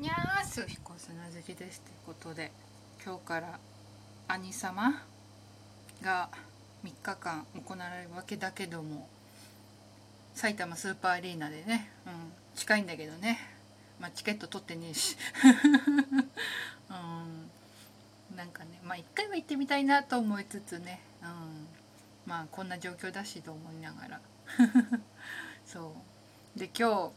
にゃーす彦砂好きですということで今日から兄様が3日間行われるわけだけども埼玉スーパーアリーナでね、うん、近いんだけどね、まあ、チケット取ってねえし、うん、なんかねまあ一回は行ってみたいなと思いつつね、うん、まあこんな状況だしと思いながら。そう。で今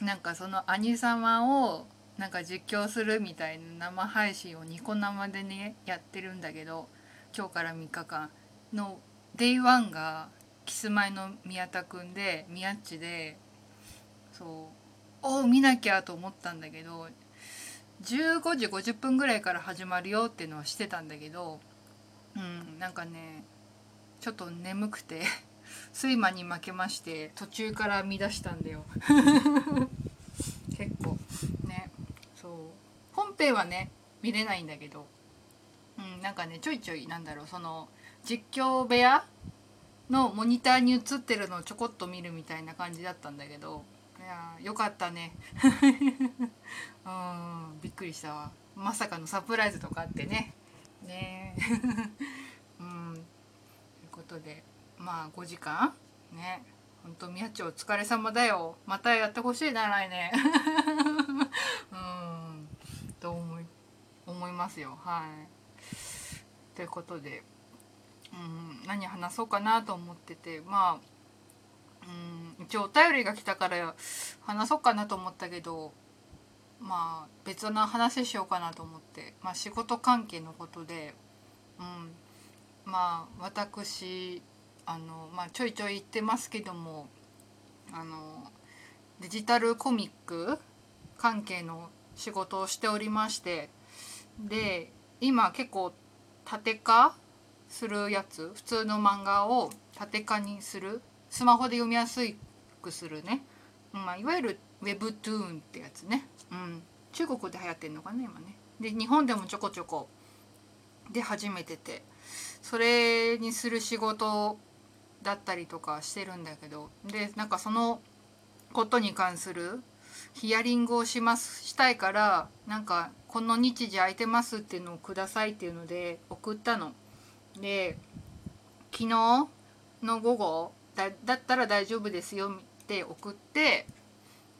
日なんかその兄様をなんか実況するみたいな生配信をニコ生でねやってるんだけど今日から3日間の Day1 がキスマイの宮田くんで宮っちでそうおお見なきゃと思ったんだけど15時50分ぐらいから始まるよっていうのはしてたんだけどうんなんかねちょっと眠くて 睡魔に負けまして途中から見出したんだよ。結構。本編はね見れないんだけど。うんなんかねちょいちょいなんだろうその実況部屋のモニターに映ってるのをちょこっと見るみたいな感じだったんだけど。いやよかったね。うんびっくりしたわ。まさかのサプライズとかあってね。ね。うん。ということでまあ5時間？ね。本当宮地お疲れ様だよ。またやってほしいな来年。うん。思いますよ。はい。ということでうん何話そうかなと思っててまあうん一応お便りが来たから話そうかなと思ったけどまあ別な話しようかなと思って、まあ、仕事関係のことで、うん、まあ私あの、まあ、ちょいちょい言ってますけどもあのデジタルコミック関係の仕事をしておりましてで今結構縦化するやつ普通の漫画を縦化にする。スマホで読みやすくするね、まあ、いわゆる Webtoon ってやつね、うん、中国で流行ってんのかな今ね。で日本でもちょこちょこで始めてて。それにする仕事だったりとかしてるんだけど。でなんかそのことに関するヒアリングをしますしたいからなんかこの日時空いてますっていうのをくださいっていうので送ったの。で昨日の午後だだったら大丈夫ですよって送って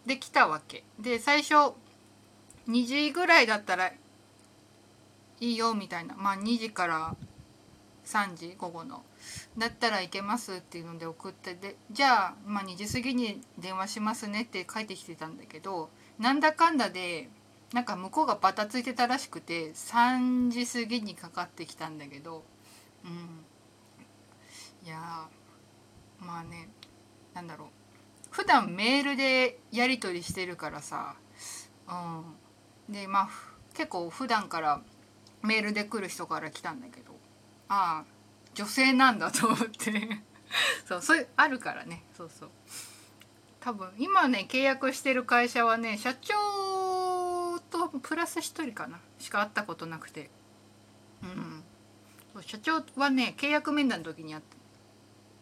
で来たわけで最初2時ぐらいだったらいいよみたいなまあ2時から3時午後の。だったらいけますっていうので送ってでじゃあ、まあ、2時過ぎに電話しますねって書いてきてたんだけどなんだかんだでなんか向こうがバタついてたらしくて3時過ぎにかかってきたんだけどうん。いやまあねなんだろう。普段メールでやり取りしてるからさうん。でまあ結構普段からメールで来る人から来たんだけどああ女性なんだと思って。そうそういうあるからね。そうそう。多分今ね契約してる会社はね社長とプラス1人かな。しか会ったことなくて。うん。社長はね契約面談の時にあった。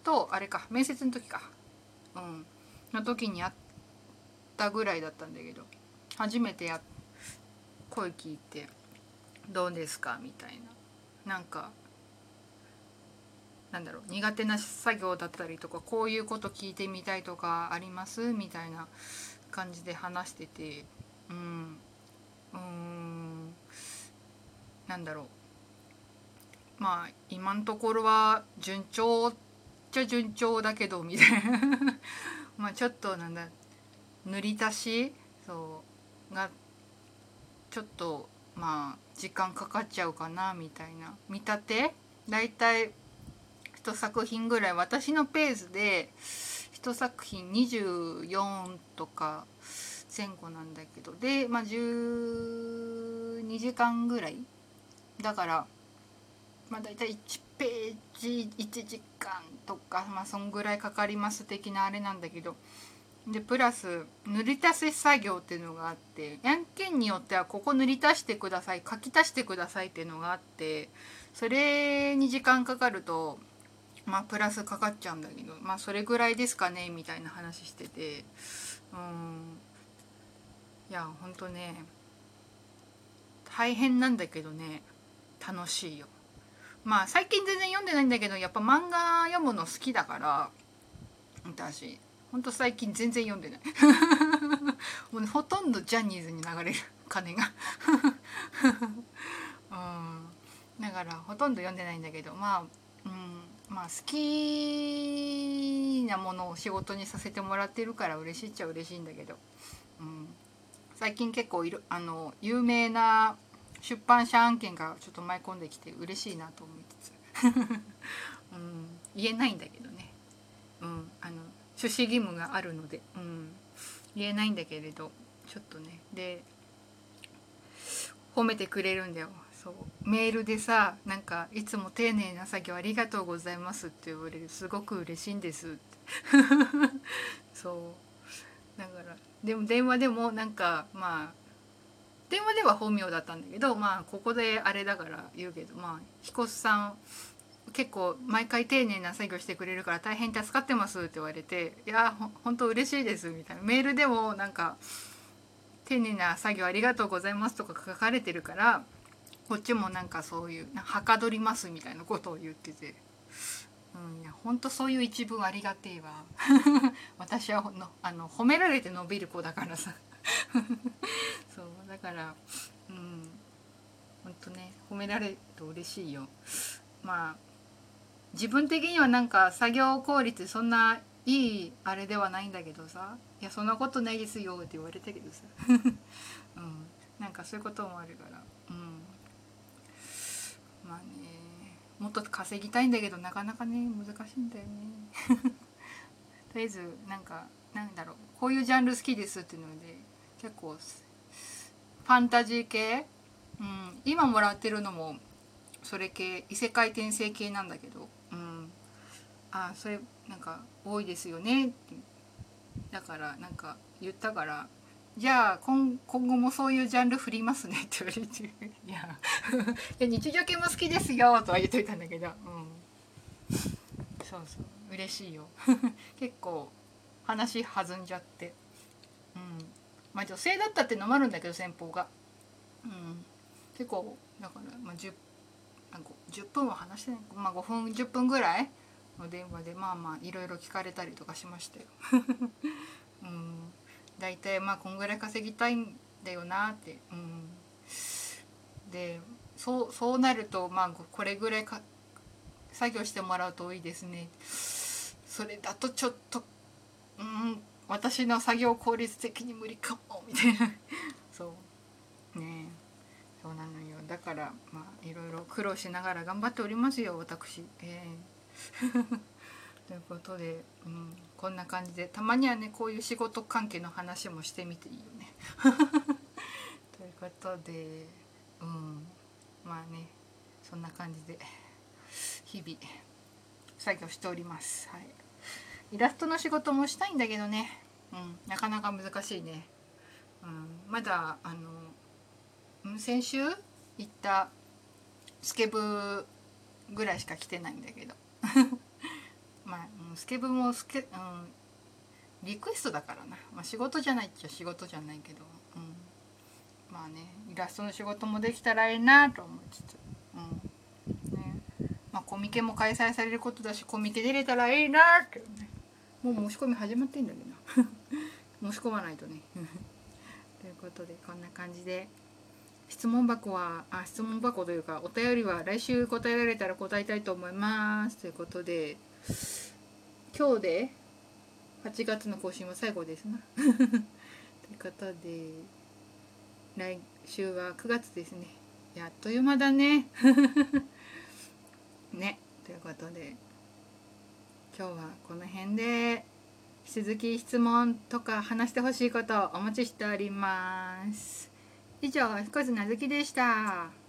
とあれか面接の時か。うん。の時にあったぐらいだったんだけど。初めてや声聞いて「どうですか?」みたいな。なんかなんだろう苦手な作業だったりとかこういうこと聞いてみたいとかあります？みたいな感じで話しててうんうんなんだろう。まあ今のところは順調っちゃ順調だけどみたいな。まあちょっとなんだ塗り足し？そう。がちょっとまあ時間かかっちゃうかなみたいな。見立て？大体1作品ぐらい私のペースで1作品24とか前後なんだけど。でまあ12時間ぐらい。だからまあ大体1ページ1時間とかまあそんぐらいかかります的なあれなんだけど。でプラス塗り足し作業っていうのがあって案件によってはここ塗り足してください書き足してくださいっていうのがあってそれに時間かかるとまあプラスかかっちゃうんだけどまあそれぐらいですかねみたいな話してて。うん。いやほんとね大変なんだけどね楽しいよ。まあ最近全然読んでないんだけどやっぱ漫画読むの好きだから私。ほんと最近全然読んでない。もう、ほとんどジャニーズに流れる金が。うん。だからほとんど読んでないんだけどまあうん。まあ好きなものを仕事にさせてもらってるから嬉しいっちゃ嬉しいんだけど、うん、最近結構いるあの有名な出版社案件がちょっと舞い込んできて嬉しいなと思いつつ、うん、言えないんだけどね、うん、あの出資義務があるので、うん、言えないんだけれど。ちょっとね。で褒めてくれるんだよ。そう。メールでさなんか「いつも丁寧な作業ありがとうございます」って言われる。すごく嬉しいんです。っ てそう。だからでも電話でもなんかまあ電話では本名だったんだけどまあここであれだから言うけどまあ彦さん結構毎回丁寧な作業してくれるから大変助かってますって言われて「いやほ本当嬉しいです」みたいな。メールでもなんか「丁寧な作業ありがとうございます」とか書かれてるからこっちもなんかそういうはかどりますみたいなことを言ってて。うん、いや本当そういう一文ありがてえわ。私はのあの褒められて伸びる子だからさ。そうだからうん。本当ね褒められると嬉しいよ。まあ自分的にはなんか作業効率そんないいあれではないんだけどさ「いやそんなことないですよ」って言われたけどさ、うん、なんかそういうこともあるから。うん。まあね。もっと稼ぎたいんだけどなかなかね難しいんだよね。とりあえずなんかなんだろう。こういうジャンル好きですっていうので結構ファンタジー系、うん、今もらってるのもそれ系。異世界転生系なんだけど、うん、あそれなんか多いですよねだからなんか言ったからじゃあ今今後もそういうジャンル振りますねって言われて。いや。いや日常系も好きですよとは言っといたんだけど、うん、そうそう。嬉しいよ。結構話弾んじゃって。うん。まあ女性だったってのもあるんだけど先方が。うん。結構だから、まあ10、10分は話してない、まあ、5分10分ぐらいの電話でまあまあいろいろ聞かれたりとかしましたよ。うん。大体まあこんぐらい稼ぎたいんだよなって、うん、でそうそうなるとまあこれぐらいか作業してもらうといいですね。それだとちょっとうん私の作業効率的に無理かもみたいな。そう。ねそうなのよ。だからまあいろいろ苦労しながら頑張っておりますよ私。ええ。ーということで、うん、こんな感じでたまにはねこういう仕事関係の話もしてみていいよね。ということで、うん、まあねそんな感じで日々作業しております。はい、イラストの仕事もしたいんだけどね、うん、なかなか難しいね。うん、まだあの先週行ったスケブぐらいしか来てないんだけどまあ、スケブもスケ、うん、リクエストだからな、まあ、仕事じゃないっちゃ仕事じゃないけど、うん、まあねイラストの仕事もできたらいいなと思いつつ、うん。ね。まあ、コミケも開催されることだしコミケ出れたらいいなってね。もう申し込み始まってんだけど。申し込まないとね。ということでこんな感じで。質問箱はあ質問箱というかお便りは来週答えられたら答えたいと思います。ということで。今日で8月の更新は最後ですな。ということで来週は9月ですね。やっという間だね。ねということで今日はこの辺で引き続き質問とか話してほしいことをお待ちしております。以上、彦津なずきでした。